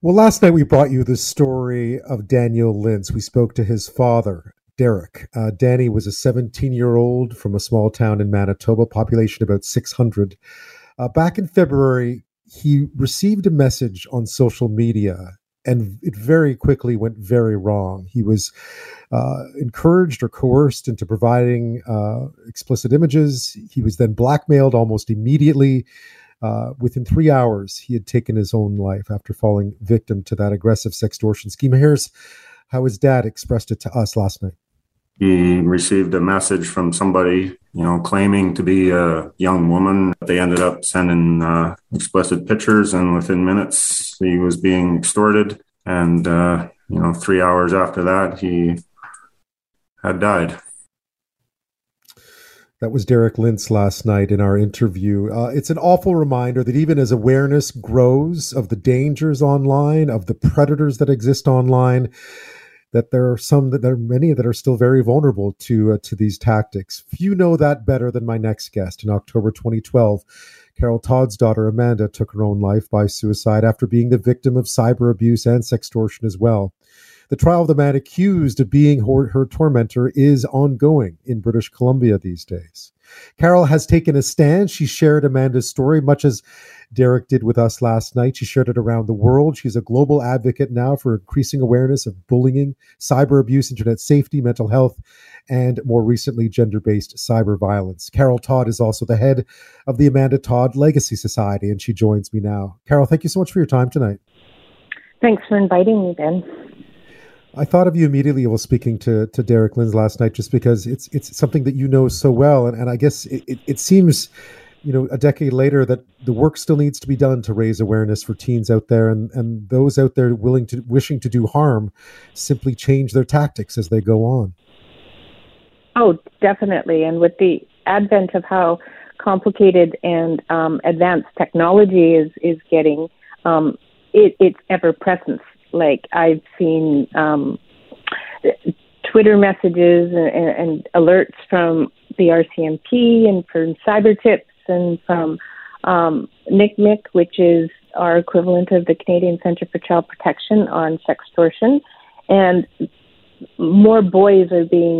Well, last night we brought you the story of Daniel Lintz. We spoke to his father, Derek. Uh, Danny was a 17 year old from a small town in Manitoba, population about 600. Uh, back in February, he received a message on social media and it very quickly went very wrong. He was uh, encouraged or coerced into providing uh, explicit images. He was then blackmailed almost immediately. Uh, within three hours, he had taken his own life after falling victim to that aggressive sextortion scheme. Here's how his dad expressed it to us last night. He received a message from somebody, you know, claiming to be a young woman. They ended up sending uh, explicit pictures, and within minutes, he was being extorted. And, uh, you know, three hours after that, he had died. That was Derek Lintz last night in our interview. Uh, it's an awful reminder that even as awareness grows of the dangers online, of the predators that exist online, that there are some that there are many that are still very vulnerable to uh, to these tactics. Few know that better than my next guest. In October 2012, Carol Todd's daughter Amanda took her own life by suicide after being the victim of cyber abuse and sextortion as well. The trial of the man accused of being her, her tormentor is ongoing in British Columbia these days. Carol has taken a stand. She shared Amanda's story, much as Derek did with us last night. She shared it around the world. She's a global advocate now for increasing awareness of bullying, cyber abuse, internet safety, mental health, and more recently, gender based cyber violence. Carol Todd is also the head of the Amanda Todd Legacy Society, and she joins me now. Carol, thank you so much for your time tonight. Thanks for inviting me, Ben. I thought of you immediately while speaking to, to Derek Lintz last night, just because it's it's something that you know so well, and, and I guess it, it, it, seems, you know, a decade later that the work still needs to be done to raise awareness for teens out there, and, and those out there willing to wishing to do harm, simply change their tactics as they go on. Oh, definitely, and with the advent of how complicated and um, advanced technology is is getting, um, it, it's ever present like I've seen um, Twitter messages and, and, alerts from the RCMP and from Cyber Tips and from um, NCMEC, which is our equivalent of the Canadian Centre for Child Protection on sextortion. And more boys are being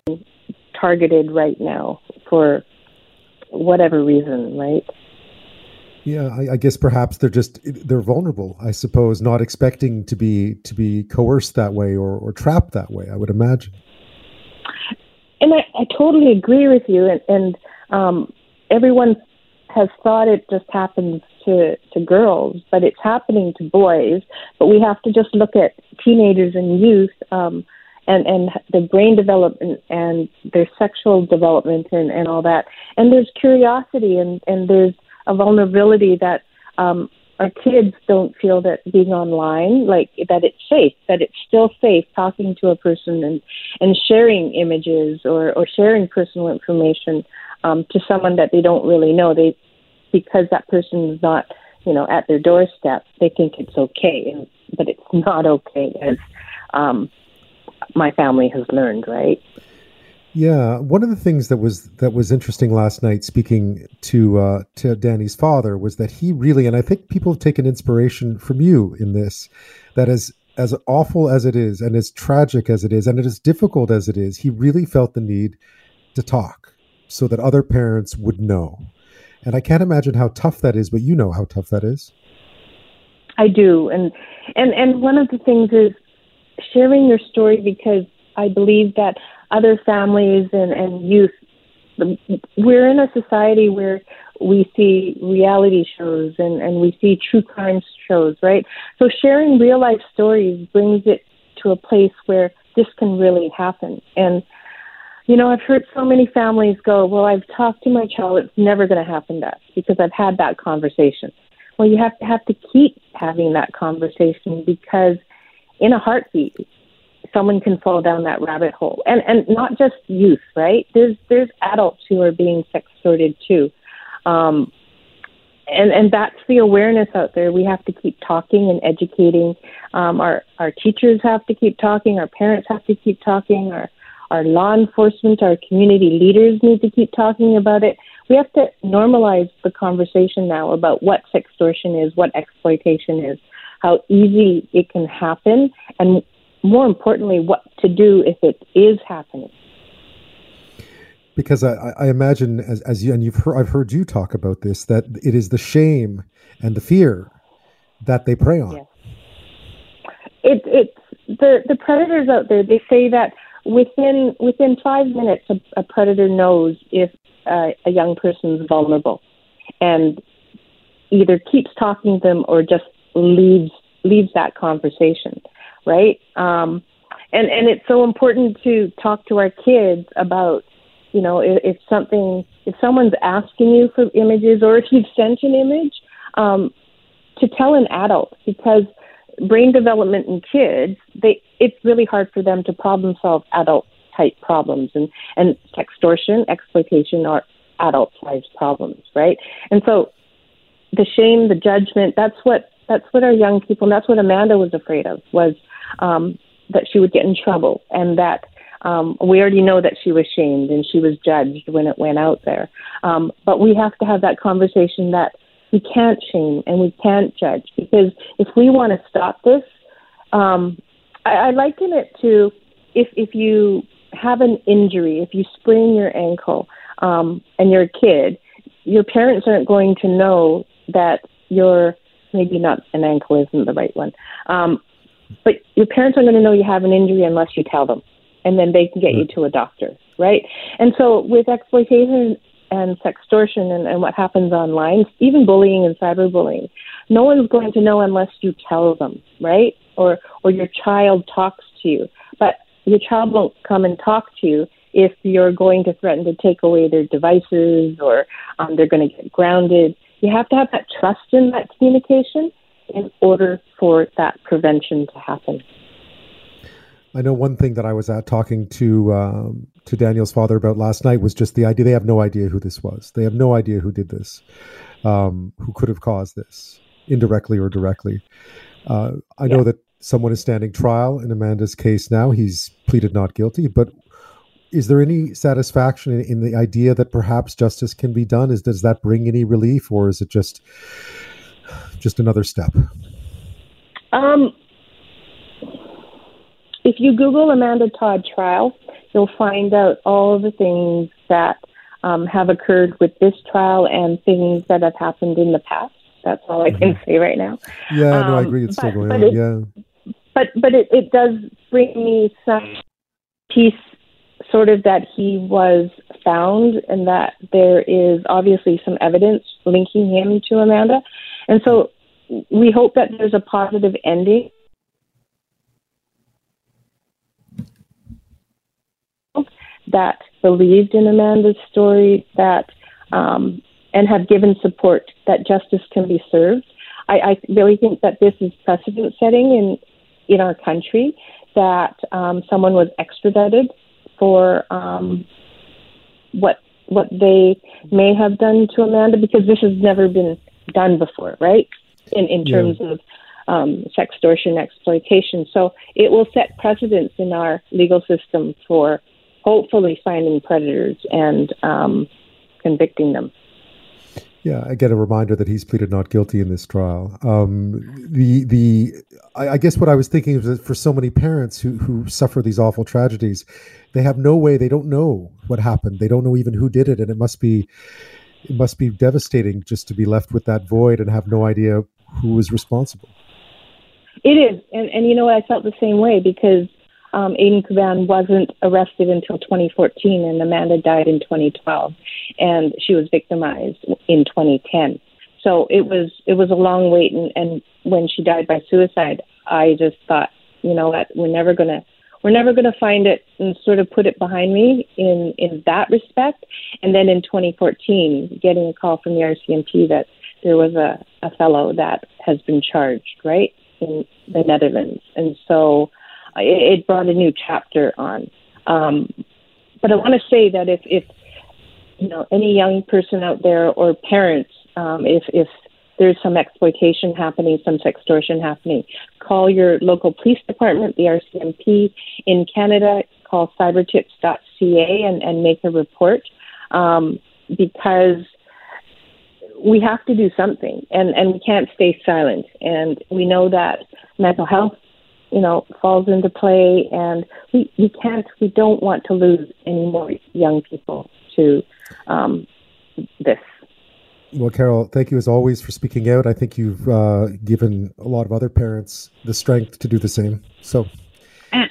targeted right now for whatever reason, right? Yeah, I, I, guess perhaps they're just they're vulnerable. I suppose not expecting to be to be coerced that way or, or trapped that way. I would imagine. And I, I totally agree with you. And, and um, everyone has thought it just happens to to girls, but it's happening to boys. But we have to just look at teenagers and youth. Um, and and their brain development and their sexual development and, and all that. And there's curiosity and, and there's a vulnerability that um, our kids don't feel that being online, like that it's safe, that it's still safe talking to a person and, and sharing images or, or sharing personal information um, to someone that they don't really know. They because that person is not, you know, at their doorstep, they think it's okay, and, but it's not okay as um, my family has learned, right? Yeah, one of the things that was that was interesting last night, speaking to uh, to Danny's father, was that he really, and I think people have taken inspiration from you in this, that as as awful as it is, and as tragic as it is, and as difficult as it is, he really felt the need to talk so that other parents would know. And I can't imagine how tough that is, but you know how tough that is. I do, and and and one of the things is sharing your story because I believe that other families and, and youth, we're in a society where we see reality shows and, and we see true crime shows, right? So sharing real life stories brings it to a place where this can really happen. And, you know, I've heard so many families go, Well, I've talked to my child, it's never going to happen to us because I've had that conversation. Well, you have to have to keep having that conversation because in a heartbeat, someone can fall down that rabbit hole. And and not just youth right? There's there's adults who are being sextorted too. Um and and that's the awareness out there. We have to keep talking and educating. Um our our teachers have to keep talking. Our parents have to keep talking. Our our law enforcement our community leaders need to keep talking about it. We have to normalize the conversation now about what sextortion is what exploitation is how easy it can happen, and more importantly, what to do if it is happening. Because I, I imagine, as, as you and you've heard, I've heard you talk about this, that it is the shame and the fear that they prey on. Yes. It, it's the the predators out there. They say that within within five minutes, a, a predator knows if uh, a young person's vulnerable, and either keeps talking to them or just leaves leaves that conversation, right? Um, and and it's so important to talk to our kids about, you know, if, if something if someone's asking you for images or if you've sent an image, um, to tell an adult because brain development in kids, they it's really hard for them to problem solve adult type problems and and extortion exploitation are adult sized problems, right? And so the shame, the judgment, that's what that's what our young people and that's what Amanda was afraid of was um, that she would get in trouble and that um, we already know that she was shamed and she was judged when it went out there. Um, but we have to have that conversation that we can't shame and we can't judge because if we want to stop this, um, I, I liken it to if if you have an injury, if you sprain your ankle um, and you're a kid, your parents aren't going to know that you're maybe not an ankle isn't the right one, um, but your parents aren't going to know you have an injury unless you tell them, and then they can get you to a doctor, right? And so with exploitation and sextortion and, and what happens online, even bullying and cyberbullying, no one's going to know unless you tell them, right? Or or your child talks to you. But your child won't come and talk to you if you're going to threaten to take away their devices or um, they're going to get grounded. You have to have that trust in that communication in order for that prevention to happen. I know one thing that I was at talking to um, to Daniel's father about last night was just the idea they have no idea who this was. They have no idea who did this, um, who could have caused this, indirectly or directly. Uh, I yeah. know that someone is standing trial in Amanda's case now. He's pleaded not guilty, but is there any satisfaction in, in the idea that perhaps justice can be done? Is does that bring any relief, or is it just just another step? Um, if you Google Amanda Todd trial, you'll find out all the things that um, have occurred with this trial and things that have happened in the past. That's all I can mm-hmm. say right now. Yeah, um, no, I um, agree. It's but, still going on. It, yeah, but but it, it does bring me some peace, sort of that he was found and that there is obviously some evidence linking him to Amanda, and so we hope that there's a positive ending that believed in Amanda's story, that um, and have given support that justice can be served. I, I really think that this is precedent setting in in our country that um, someone was extradited for um, what what they may have done to Amanda because this has never been done before, right? In in terms yeah. of um, sextortion exploitation. So it will set precedents in our legal system for hopefully finding predators and um, convicting them. Yeah, get a reminder that he's pleaded not guilty in this trial. Um, the the I, I, guess what I was thinking is that for so many parents who who suffer these awful tragedies, they have no way. They don't know what happened. They don't know even who did it, and it must be it must be devastating just to be left with that void and have no idea who was responsible. It is, and and you know what? I felt the same way because um, Aydin Coban wasn't arrested until 2014, and Amanda died in 2012, and she was victimized in 2010. So it was it was a long wait, and, and when she died by suicide, I just thought, you know what, we're never gonna we're never gonna find it and sort of put it behind me in in that respect. And then in 2014, getting a call from the RCMP that there was a, a fellow that has been charged, right, in the Netherlands, and so it, it brought a new chapter on. Um, but I want to say that if, if you know any young person out there or parents, um, if if there's some exploitation happening, some sextortion happening, call your local police department, the RCMP in Canada. Call cybertips.ca and, and make a report um, because we have to do something, and and we can't stay silent. And we know that mental health, you know, falls into play, and we we can't, we don't want to lose any more young people to um, this. Well, Carol, thank you as always for speaking out. I think you've uh, given a lot of other parents the strength to do the same. So,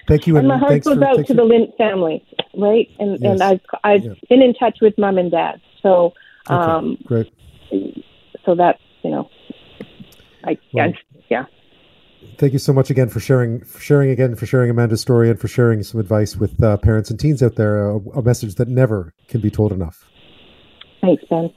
thank you. And, and my heart goes for, out to you. the Lint family, right? And yes. and I've I've yeah. been in touch with mom and dad. So, um, okay. great. So that you know, I well, yeah. Thank you so much again for sharing, for sharing again, for sharing Amanda's story, and for sharing some advice with uh, parents and teens out there. A, a message that never can be told enough. Thanks, Ben.